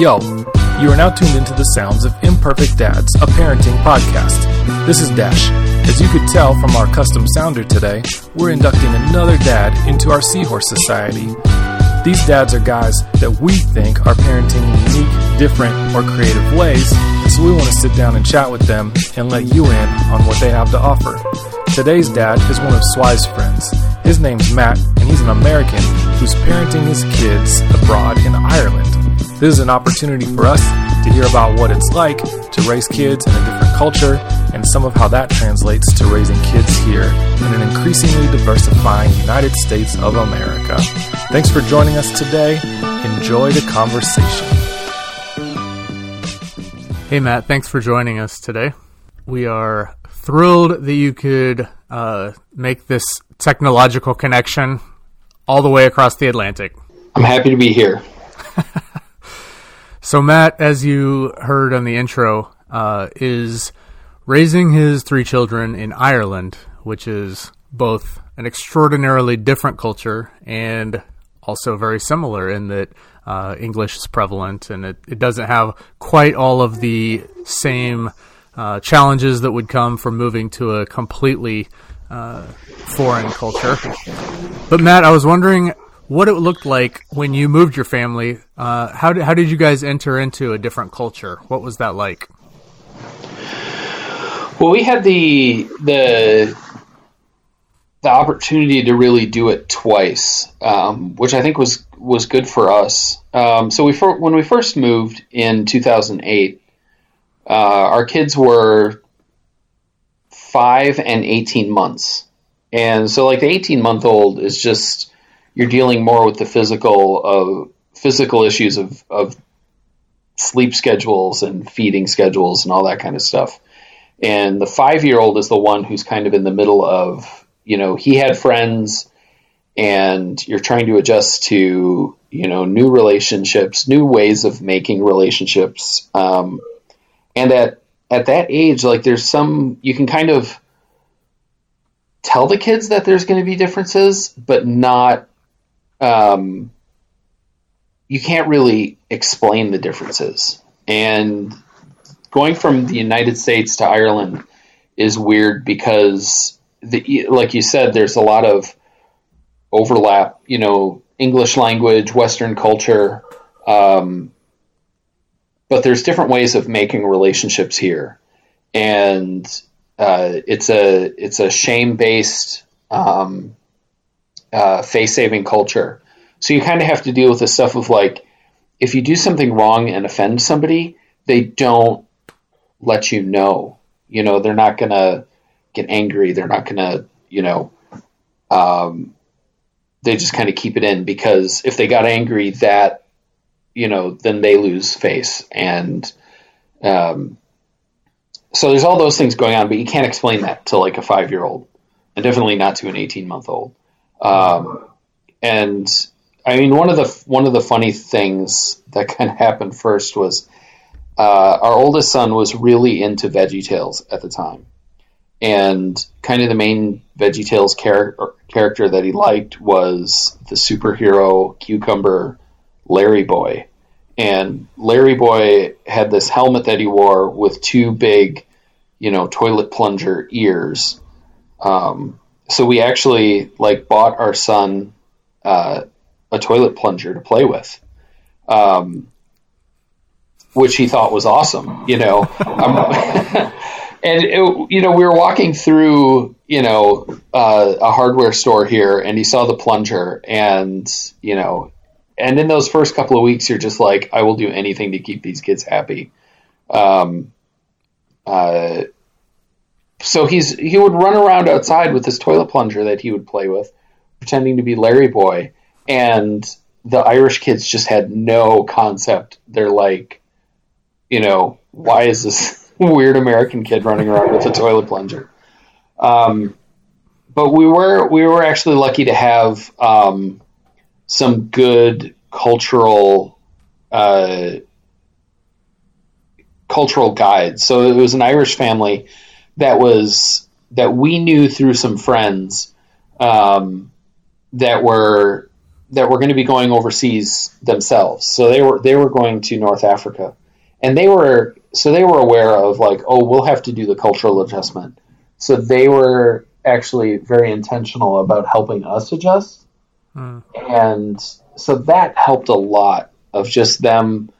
Yo, you are now tuned into the sounds of Imperfect Dads, a parenting podcast. This is Dash. As you could tell from our custom sounder today, we're inducting another dad into our Seahorse Society. These dads are guys that we think are parenting in unique, different, or creative ways, so we want to sit down and chat with them and let you in on what they have to offer. Today's dad is one of Swy's friends. His name's Matt, and he's an American who's parenting his kids abroad in Ireland. This is an opportunity for us to hear about what it's like to raise kids in a different culture and some of how that translates to raising kids here in an increasingly diversifying United States of America. Thanks for joining us today. Enjoy the conversation. Hey, Matt, thanks for joining us today. We are thrilled that you could uh, make this technological connection all the way across the Atlantic. I'm happy to be here. So, Matt, as you heard on the intro, uh, is raising his three children in Ireland, which is both an extraordinarily different culture and also very similar in that uh, English is prevalent and it, it doesn't have quite all of the same uh, challenges that would come from moving to a completely uh, foreign culture. But Matt, I was wondering what it looked like when you moved your family. Uh, how did how did you guys enter into a different culture? What was that like? Well, we had the the the opportunity to really do it twice, um, which I think was was good for us. Um, so we when we first moved in 2008, uh, our kids were five and 18 months, and so like the 18 month old is just you're dealing more with the physical of physical issues of, of sleep schedules and feeding schedules and all that kind of stuff. And the five year old is the one who's kind of in the middle of, you know, he had friends and you're trying to adjust to, you know, new relationships, new ways of making relationships. Um, and at, at that age, like there's some, you can kind of tell the kids that there's going to be differences, but not um, you can't really explain the differences. And going from the United States to Ireland is weird because, the, like you said, there's a lot of overlap. You know, English language, Western culture, um, but there's different ways of making relationships here, and uh, it's a it's a shame based um, uh, face saving culture. So you kind of have to deal with the stuff of like, if you do something wrong and offend somebody, they don't let you know. You know, they're not going to get angry. They're not going to, you know, um, they just kind of keep it in because if they got angry, that, you know, then they lose face. And um, so there's all those things going on, but you can't explain that to like a five year old and definitely not to an 18 month old. Um, and I mean, one of the one of the funny things that kind of happened first was uh, our oldest son was really into Veggie Tales at the time, and kind of the main Veggie Tales char- character that he liked was the superhero cucumber Larry Boy, and Larry Boy had this helmet that he wore with two big, you know, toilet plunger ears. Um, so we actually like bought our son uh, a toilet plunger to play with, um, which he thought was awesome. You know, um, and it, you know we were walking through you know uh, a hardware store here, and he saw the plunger, and you know, and in those first couple of weeks, you're just like, I will do anything to keep these kids happy. Um, uh, so he's he would run around outside with this toilet plunger that he would play with, pretending to be Larry Boy, and the Irish kids just had no concept. They're like, you know, why is this weird American kid running around with a toilet plunger? Um, but we were we were actually lucky to have um, some good cultural uh, cultural guides. So it was an Irish family that was that we knew through some friends um, that were that were going to be going overseas themselves. So they were they were going to North Africa, and they were so they were aware of like, oh, we'll have to do the cultural adjustment. So they were actually very intentional about helping us adjust, Hmm. and so that helped a lot of just them,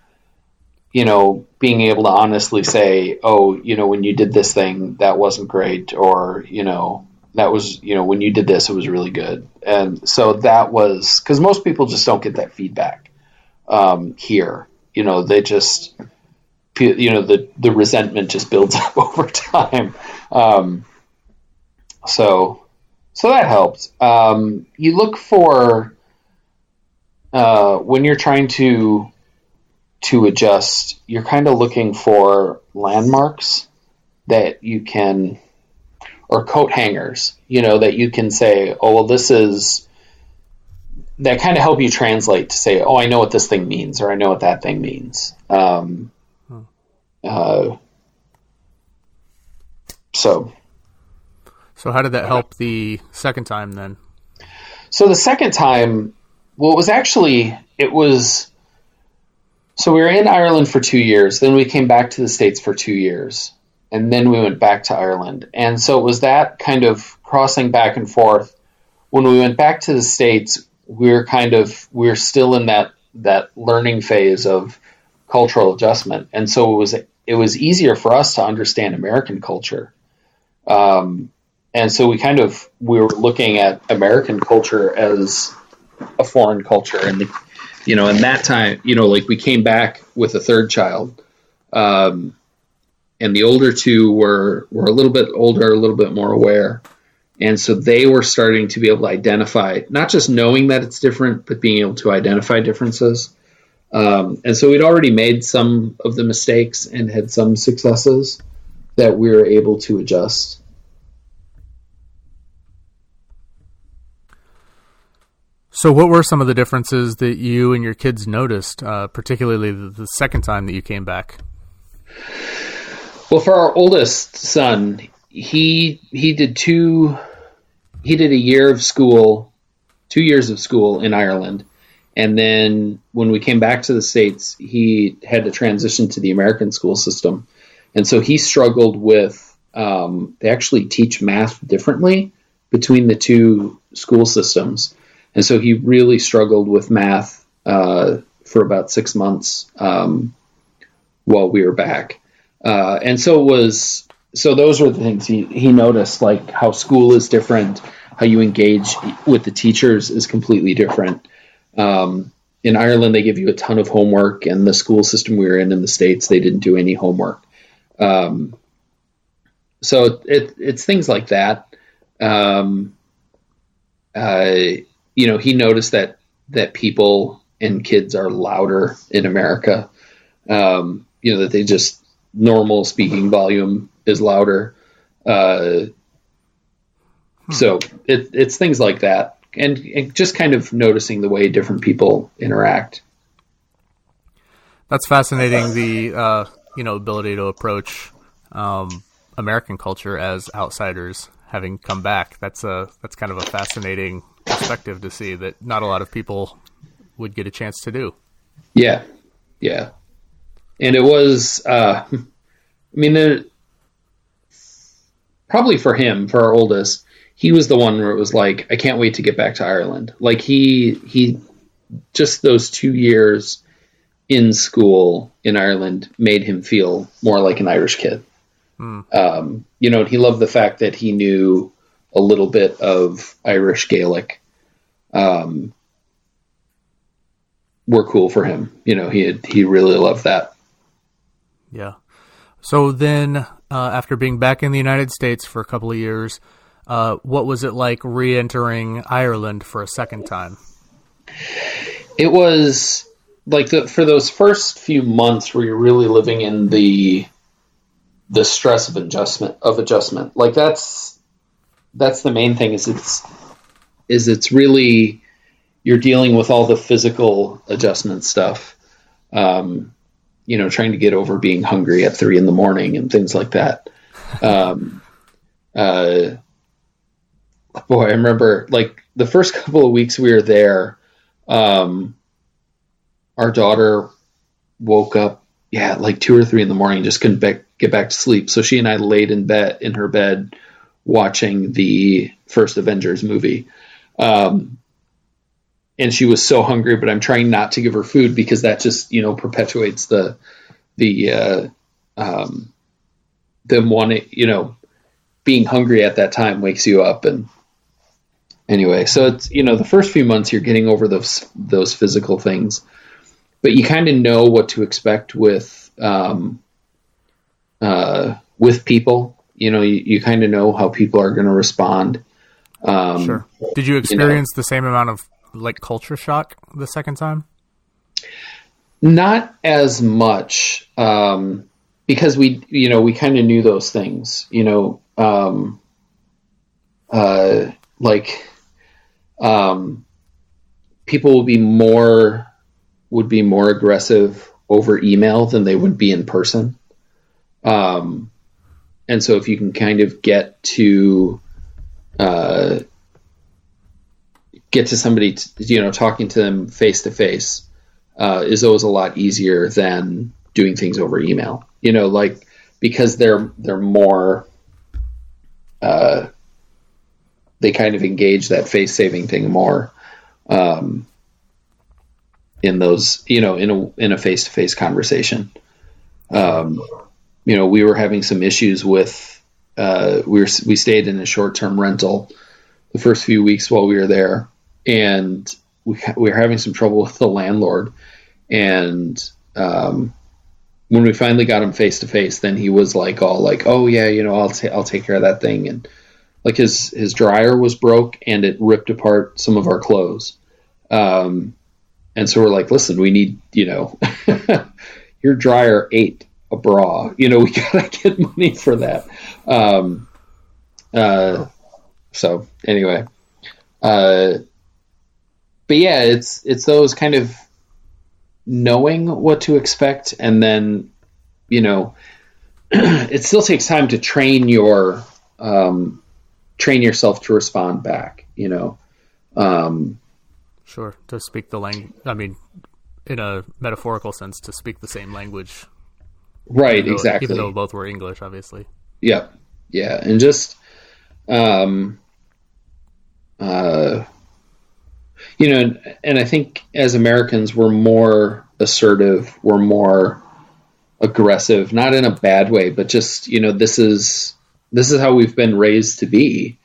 you know, being able to honestly say, oh, you know, when you did this thing, that wasn't great, or you know, that was, you know, when you did this, it was really good, and so that was because most people just don't get that feedback um, here. You know, they just you know the the resentment just builds up over time. Um, so so that helped. Um, you look for uh, when you're trying to to adjust. You're kind of looking for landmarks that you can or coat hangers. You know that you can say, oh well, this is that kind of help you translate to say, oh, I know what this thing means, or I know what that thing means. Um, uh, so, So how did that help the second time then? so the second time, well, it was actually it was. So we were in Ireland for two years. Then we came back to the states for two years, and then we went back to Ireland. And so it was that kind of crossing back and forth. When we went back to the states, we were kind of we were still in that that learning phase of cultural adjustment, and so it was it was easier for us to understand American culture. Um, and so we kind of we were looking at American culture as a foreign culture, and the, you know, in that time, you know, like we came back with a third child, um, and the older two were were a little bit older, a little bit more aware, and so they were starting to be able to identify not just knowing that it's different, but being able to identify differences. Um, and so we'd already made some of the mistakes and had some successes that we were able to adjust. So what were some of the differences that you and your kids noticed, uh, particularly the, the second time that you came back? Well, for our oldest son, he he did two he did a year of school, two years of school in Ireland, and then when we came back to the states, he had to transition to the American school system, and so he struggled with. Um, they actually teach math differently between the two school systems, and so he really struggled with math uh, for about six months um, while we were back. Uh, and so was so those were the things he, he noticed like how school is different how you engage with the teachers is completely different. Um, in ireland they give you a ton of homework and the school system we were in in the states they didn't do any homework. Um, so it, it's things like that. Um, uh, you know he noticed that that people and kids are louder in america um, you know that they just normal speaking volume is louder. Uh, So it, it's things like that, and, and just kind of noticing the way different people interact. That's fascinating. The uh, you know ability to approach um, American culture as outsiders, having come back. That's a that's kind of a fascinating perspective to see that not a lot of people would get a chance to do. Yeah, yeah, and it was. Uh, I mean, the, probably for him, for our oldest, he was the one where it was like, I can't wait to get back to Ireland. Like he he just those two years in school in Ireland made him feel more like an Irish kid. Um, you know, he loved the fact that he knew a little bit of Irish Gaelic. Um, were cool for him. You know, he had, he really loved that. Yeah. So then, uh, after being back in the United States for a couple of years, uh, what was it like re-entering Ireland for a second time? It was like the, for those first few months where you're really living in the the stress of adjustment of adjustment. Like that's that's the main thing is it's is it's really you're dealing with all the physical adjustment stuff. Um, you know, trying to get over being hungry at three in the morning and things like that. Um, uh, boy, I remember like the first couple of weeks we were there. um, our daughter woke up, yeah, like two or three in the morning, just couldn't be- get back to sleep. So she and I laid in bed in her bed watching the first Avengers movie. Um, and she was so hungry, but I'm trying not to give her food because that just, you know, perpetuates the, the, uh, um, them wanting, you know, being hungry at that time wakes you up. And anyway, so it's, you know, the first few months you're getting over those, those physical things, but you kind of know what to expect with, um, uh, with people, you know, you, you kind of know how people are going to respond. Um, sure. Did you experience you know, the same amount of like culture shock the second time? Not as much, um, because we, you know, we kind of knew those things, you know, um, uh, like, um, people will be more, would be more aggressive over email than they would be in person. Um, and so if you can kind of get to, uh, get to somebody, you know, talking to them face to face is always a lot easier than doing things over email. You know, like because they're they're more, uh, they kind of engage that face saving thing more. Um, in those, you know, in a in a face to face conversation, um, you know, we were having some issues with. Uh, we were we stayed in a short term rental the first few weeks while we were there, and we, we were having some trouble with the landlord. And um, when we finally got him face to face, then he was like all like, "Oh yeah, you know, I'll ta- I'll take care of that thing." And like his his dryer was broke and it ripped apart some of our clothes. Um, and so we're like, "Listen, we need you know, your dryer ate a bra. You know, we gotta get money for that." Um, uh, so anyway, uh, but yeah, it's it's those kind of knowing what to expect, and then you know, it still takes time to train your um, train yourself to respond back. You know, um, sure to speak the language. I mean, in a metaphorical sense, to speak the same language. Right. Even though, exactly. Even though both were English, obviously. Yeah. Yeah, and just um, uh, you know, and I think as Americans, we're more assertive, we're more aggressive, not in a bad way, but just you know, this is this is how we've been raised to be,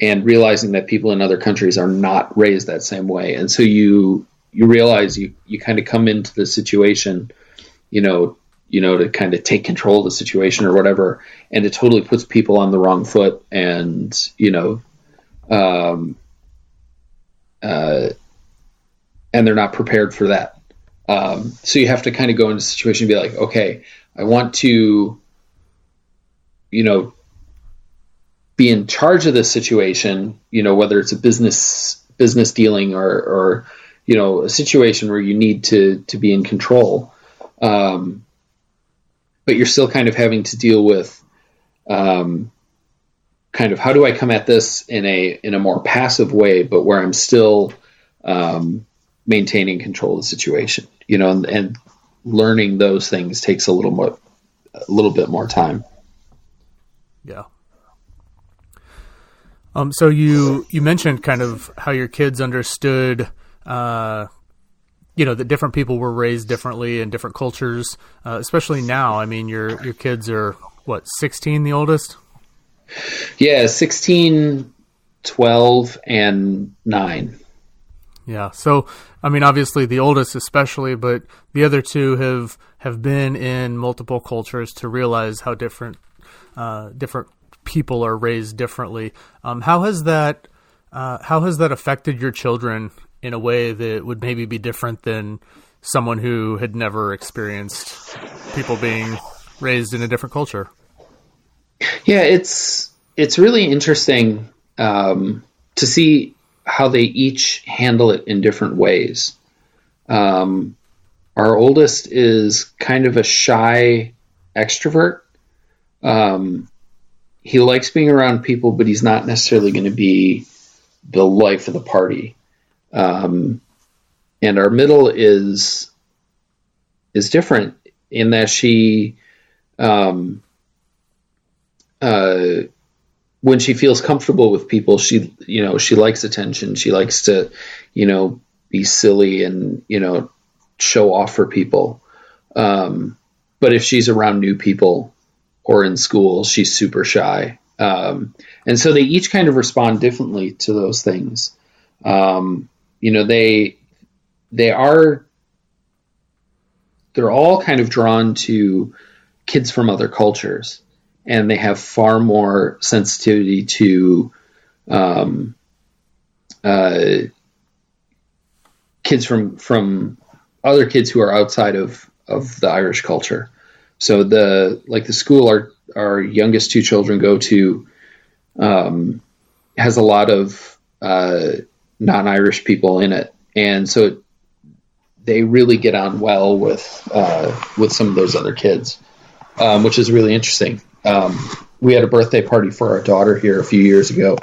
and realizing that people in other countries are not raised that same way, and so you you realize you you kind of come into the situation, you know, you know, to kind of take control of the situation or whatever, and it totally puts people on the wrong foot, and you know, um, uh, and they're not prepared for that. Um, so you have to kind of go into a situation and be like, okay, I want to, you know, be in charge of this situation. You know, whether it's a business business dealing or, or you know, a situation where you need to to be in control. Um, but you're still kind of having to deal with um, kind of how do I come at this in a in a more passive way, but where I'm still um, maintaining control of the situation, you know, and, and, learning those things takes a little more a little bit more time. Yeah. Um, so you you mentioned kind of how your kids understood, uh, you know, that different people were raised differently in different cultures, uh, especially now. I mean, your your kids are what sixteen, the oldest. Yeah, 16, 12, and 9. Yeah. So, I mean, obviously the oldest especially, but the other two have have been in multiple cultures to realize how different uh, different people are raised differently. Um, how has that uh, how has that affected your children in a way that would maybe be different than someone who had never experienced people being raised in a different culture? Yeah, it's it's really interesting um, to see how they each handle it in different ways. Um, our oldest is kind of a shy extrovert. Um, he likes being around people, but he's not necessarily going to be the life of the party. Um, and our middle is is different in that she um, uh, when she feels comfortable with people she you know she likes attention. She likes to you know be silly and you know show off for people. Um, but if she's around new people or in school she's super shy. Um, and so they each kind of respond differently to those things. Um, you know they they are they're all kind of drawn to kids from other cultures and they have far more sensitivity to um, uh, kids from from other kids who are outside of of the Irish culture. So the like the school our our youngest two children go to um, has a lot of uh, non-Irish people in it, and so it, they really get on well with uh, with some of those other kids, um, which is really interesting. Um, we had a birthday party for our daughter here a few years ago,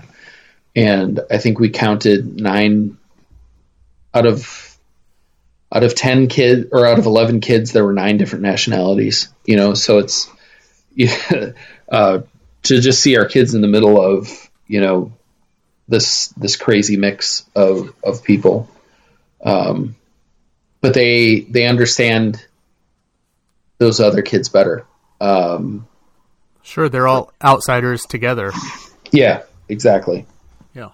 and I think we counted nine out of out of 10 kids or out of 11 kids there were nine different nationalities you know so it's yeah, uh, to just see our kids in the middle of you know this this crazy mix of of people. Um, but they they understand those other kids better. Um, sure they're all outsiders together. Yeah exactly. Yeah.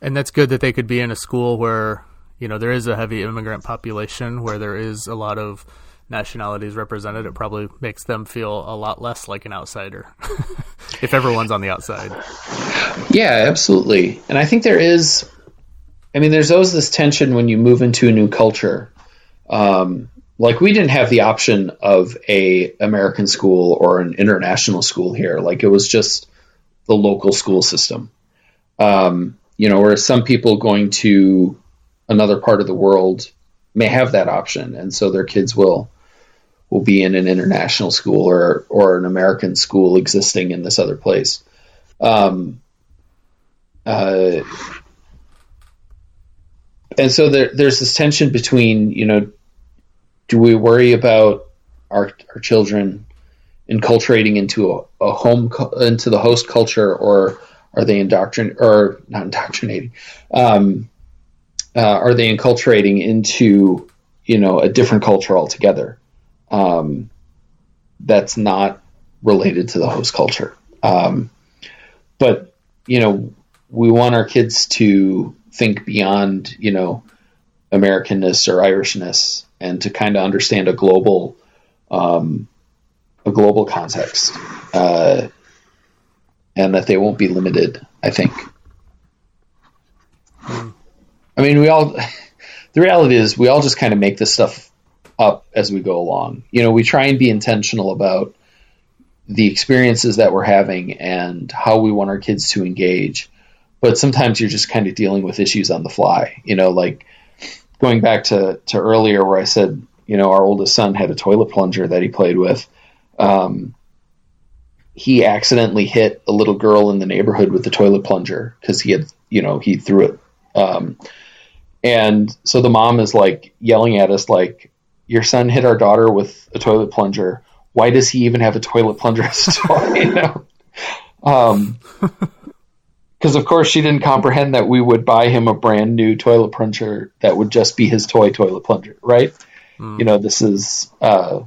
And that's good that they could be in a school where you know there is a heavy immigrant population where there is a lot of nationalities represented. It probably makes them feel a lot less like an outsider if everyone's on the outside. Yeah, absolutely. And I think there is. I mean, there's always this tension when you move into a new culture. Um, like we didn't have the option of a American school or an international school here. Like it was just the local school system. Um, you know, whereas some people going to another part of the world may have that option, and so their kids will will be in an international school or or an American school existing in this other place. Um, uh, and so there, there's this tension between you know, do we worry about our our children enculturating into a, a home into the host culture, or are they indoctrin or not indoctrinating? Um, uh, are they enculturating into you know a different culture altogether um, that's not related to the host culture um, but you know we want our kids to think beyond you know americanness or irishness and to kind of understand a global um, a global context uh, and that they won't be limited i think mm. I mean, we all, the reality is, we all just kind of make this stuff up as we go along. You know, we try and be intentional about the experiences that we're having and how we want our kids to engage. But sometimes you're just kind of dealing with issues on the fly. You know, like going back to, to earlier where I said, you know, our oldest son had a toilet plunger that he played with. Um, he accidentally hit a little girl in the neighborhood with the toilet plunger because he had, you know, he threw it. Um, and so the mom is like yelling at us, like, "Your son hit our daughter with a toilet plunger. Why does he even have a toilet plunger as a toy?" you know? Um, because of course she didn't comprehend that we would buy him a brand new toilet plunger that would just be his toy toilet plunger, right? Mm. You know, this is. Uh,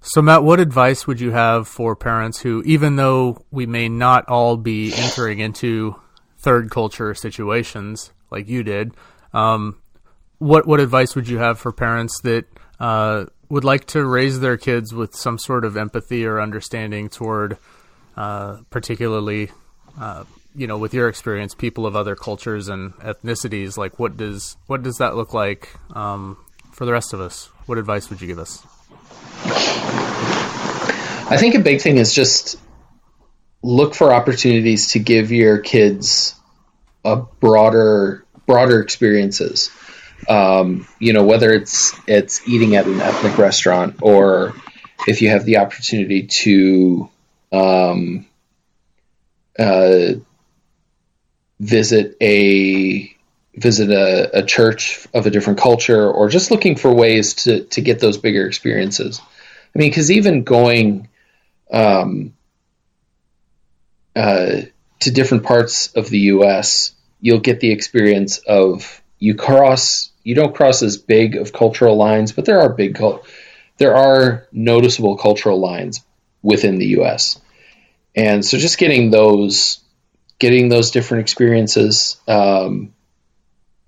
so, Matt, what advice would you have for parents who, even though we may not all be entering into third culture situations, like you did. Um, what what advice would you have for parents that uh, would like to raise their kids with some sort of empathy or understanding toward, uh, particularly, uh, you know, with your experience, people of other cultures and ethnicities? Like, what does what does that look like um, for the rest of us? What advice would you give us? I think a big thing is just look for opportunities to give your kids a broader broader experiences. Um, you know, whether it's it's eating at an ethnic restaurant or if you have the opportunity to um, uh, visit a visit a, a church of a different culture, or just looking for ways to to get those bigger experiences. I mean, because even going um, uh, to different parts of the U.S., you'll get the experience of you cross. You don't cross as big of cultural lines, but there are big there are noticeable cultural lines within the U.S. And so, just getting those, getting those different experiences. Um,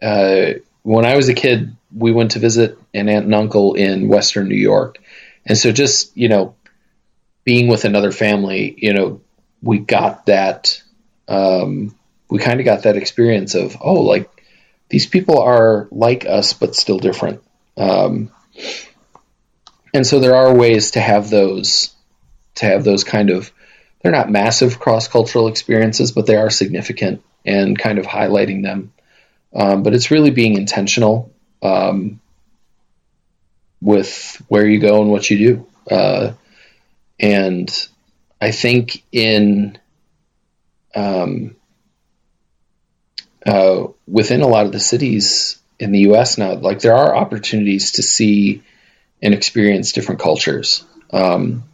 uh, when I was a kid, we went to visit an aunt and uncle in Western New York, and so just you know, being with another family, you know, we got that. Um, we kind of got that experience of oh, like these people are like us but still different. Um, and so there are ways to have those to have those kind of they're not massive cross cultural experiences, but they are significant and kind of highlighting them. Um, but it's really being intentional um, with where you go and what you do. Uh, and I think in um, uh, within a lot of the cities in the U.S. now, like there are opportunities to see and experience different cultures um,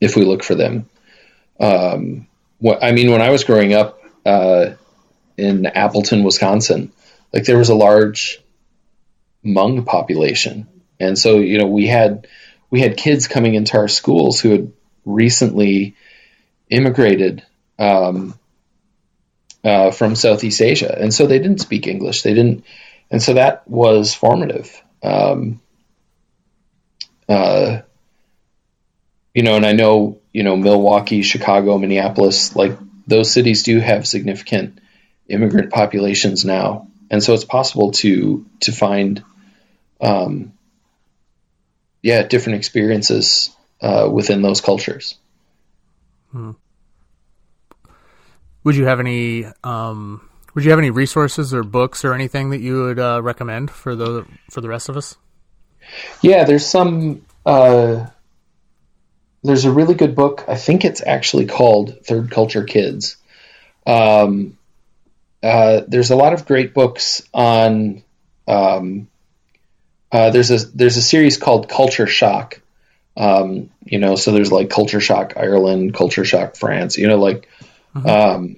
if we look for them. Um, what, I mean, when I was growing up uh, in Appleton, Wisconsin, like there was a large Hmong population, and so you know we had we had kids coming into our schools who had recently immigrated um, uh, from Southeast Asia, and so they didn't speak English. They didn't, and so that was formative. Um, uh, you know, and I know, you know, Milwaukee, Chicago, Minneapolis, like those cities do have significant immigrant populations now. And so it's possible to, to find, um, yeah, different experiences, uh, within those cultures. Hmm. Would you have any, um, would you have any resources or books or anything that you would uh, recommend for the for the rest of us? Yeah, there's some. Uh, there's a really good book. I think it's actually called Third Culture Kids. Um, uh, there's a lot of great books on. Um, uh, there's a there's a series called Culture Shock. Um, you know, so there's like Culture Shock Ireland, Culture Shock France. You know, like mm-hmm. um,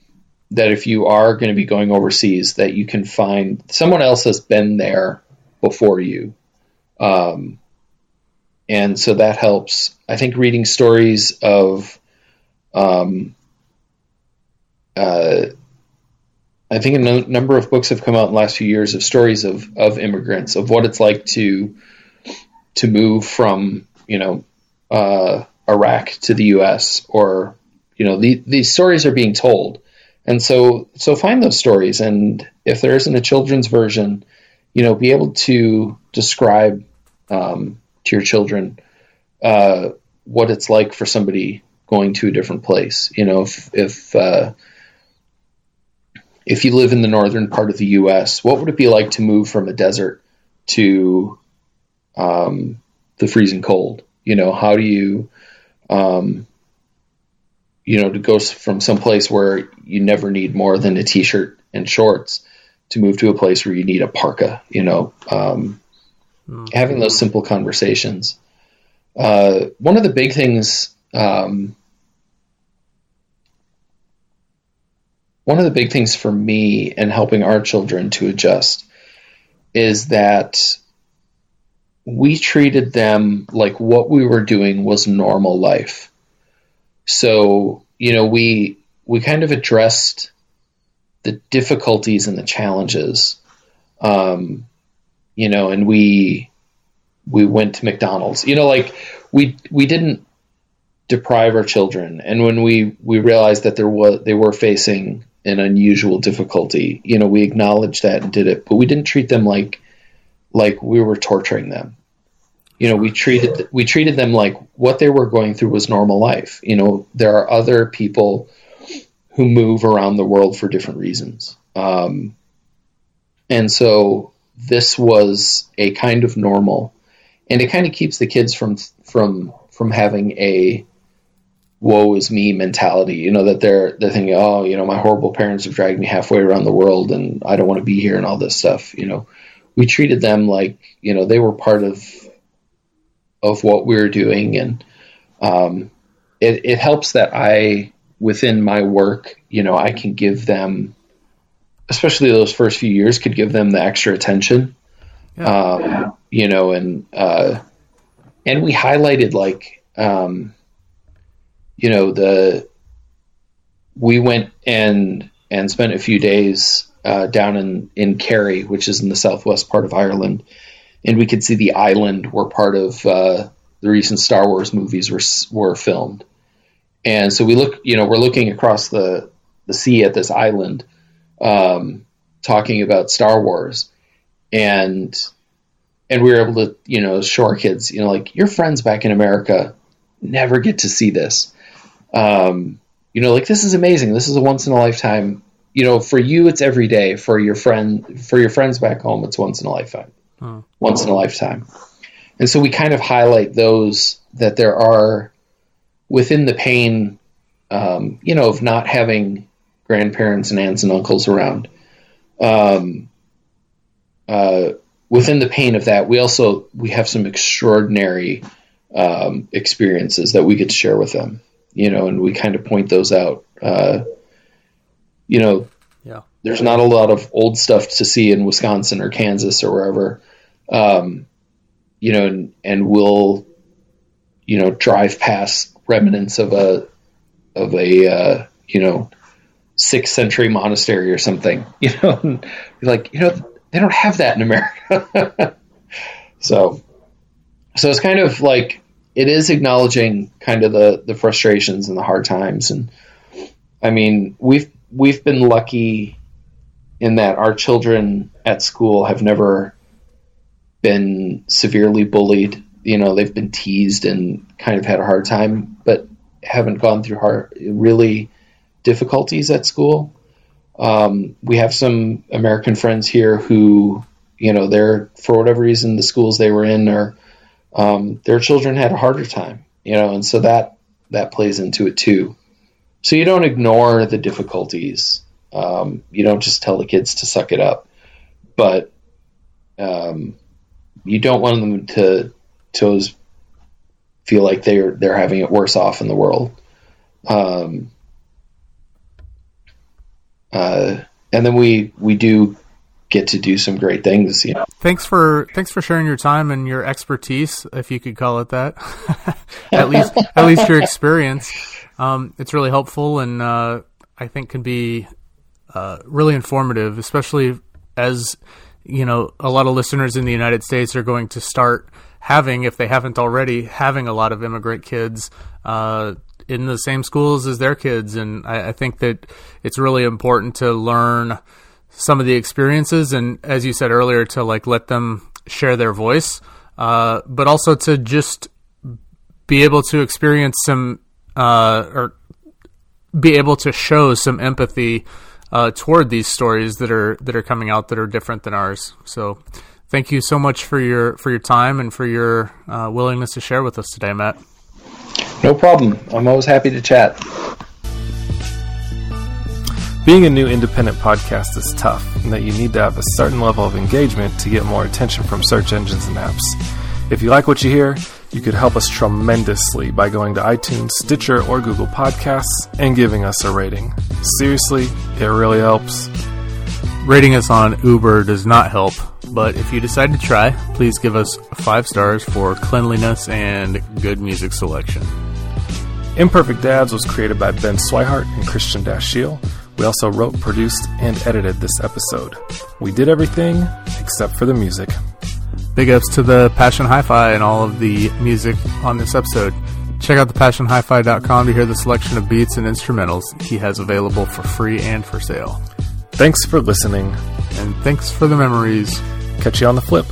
that. If you are going to be going overseas, that you can find someone else has been there before you. Um, and so that helps. I think reading stories of, um, uh, I think a no- number of books have come out in the last few years of stories of of immigrants of what it's like to to move from you know uh, Iraq to the U.S. or you know the, these stories are being told, and so so find those stories and if there isn't a children's version, you know, be able to describe um, to your children uh, what it's like for somebody going to a different place. You know, if if uh, if you live in the northern part of the U.S., what would it be like to move from a desert to um, the freezing cold? You know, how do you, um, you know, to go from some place where you never need more than a t-shirt and shorts to move to a place where you need a parka, you know, um, mm-hmm. having those simple conversations. Uh, one of the big things, um, one of the big things for me and helping our children to adjust is that we treated them like what we were doing was normal life. So, you know, we we kind of addressed the difficulties and the challenges. Um, you know, and we we went to McDonald's. You know, like we we didn't deprive our children, and when we we realized that there was they were facing an unusual difficulty, you know, we acknowledged that and did it, but we didn't treat them like like we were torturing them. You know, we treated we treated them like what they were going through was normal life. You know, there are other people who move around the world for different reasons. Um, and so this was a kind of normal, and it kind of keeps the kids from from from having a woe is me mentality. You know that they're they're thinking, oh, you know, my horrible parents have dragged me halfway around the world, and I don't want to be here, and all this stuff. You know, we treated them like you know they were part of of what we were doing, and um, it it helps that I within my work, you know, I can give them, especially those first few years, could give them the extra attention. Yeah. Um, you know, and uh, and we highlighted like um, you know the we went and and spent a few days uh, down in in Kerry, which is in the southwest part of Ireland, and we could see the island where part of uh, the recent Star Wars movies were were filmed. And so we look, you know, we're looking across the the sea at this island, um, talking about Star Wars, and and we were able to, you know, show our kids, you know, like your friends back in America never get to see this. Um, you know, like this is amazing. This is a once in a lifetime. You know, for you it's every day. For your friend, for your friends back home, it's once in a lifetime. Hmm. Once in a lifetime. And so we kind of highlight those that there are within the pain, um, you know, of not having grandparents and aunts and uncles around. Um, uh, within the pain of that, we also we have some extraordinary um, experiences that we get to share with them. You know, and we kind of point those out. Uh, you know, yeah. There's not a lot of old stuff to see in Wisconsin or Kansas or wherever. Um, you know, and, and we'll, you know, drive past remnants of a of a uh, you know sixth century monastery or something. You know, like you know they don't have that in America. so, so it's kind of like it is acknowledging kind of the the frustrations and the hard times, and I mean we've we've been lucky in that our children at school have never been severely bullied. You know, they've been teased and kind of had a hard time, but haven't gone through hard, really difficulties at school. Um, we have some American friends here who, you know, they're for whatever reason the schools they were in or um, their children had a harder time, you know, and so that that plays into it too. So you don't ignore the difficulties. Um, you don't just tell the kids to suck it up, but um, you don't want them to to feel like they're they're having it worse off in the world. Um, uh, and then we we do get to do some great things. You know. Thanks for thanks for sharing your time and your expertise, if you could call it that. at least at least your experience. Um, it's really helpful and uh, I think can be uh, really informative, especially as you know a lot of listeners in the United States are going to start having, if they haven't already, having a lot of immigrant kids. Uh, in the same schools as their kids. And I, I think that it's really important to learn some of the experiences and, as you said earlier, to like let them share their voice, uh, but also to just be able to experience some uh, or be able to show some empathy uh, toward these stories that are that are coming out that are different than ours. So, thank you so much for your for your time and for your uh, willingness to share with us today, Matt. No problem. I'm always happy to chat. Being a new independent podcast is tough, in that you need to have a certain level of engagement to get more attention from search engines and apps. If you like what you hear, you could help us tremendously by going to iTunes, Stitcher, or Google Podcasts and giving us a rating. Seriously, it really helps. Rating us on Uber does not help, but if you decide to try, please give us five stars for cleanliness and good music selection. Imperfect Dads was created by Ben Swihart and Christian Dashiell. We also wrote, produced, and edited this episode. We did everything except for the music. Big ups to the Passion Hi Fi and all of the music on this episode. Check out thepassionhifi.com to hear the selection of beats and instrumentals he has available for free and for sale. Thanks for listening. And thanks for the memories. Catch you on the flip.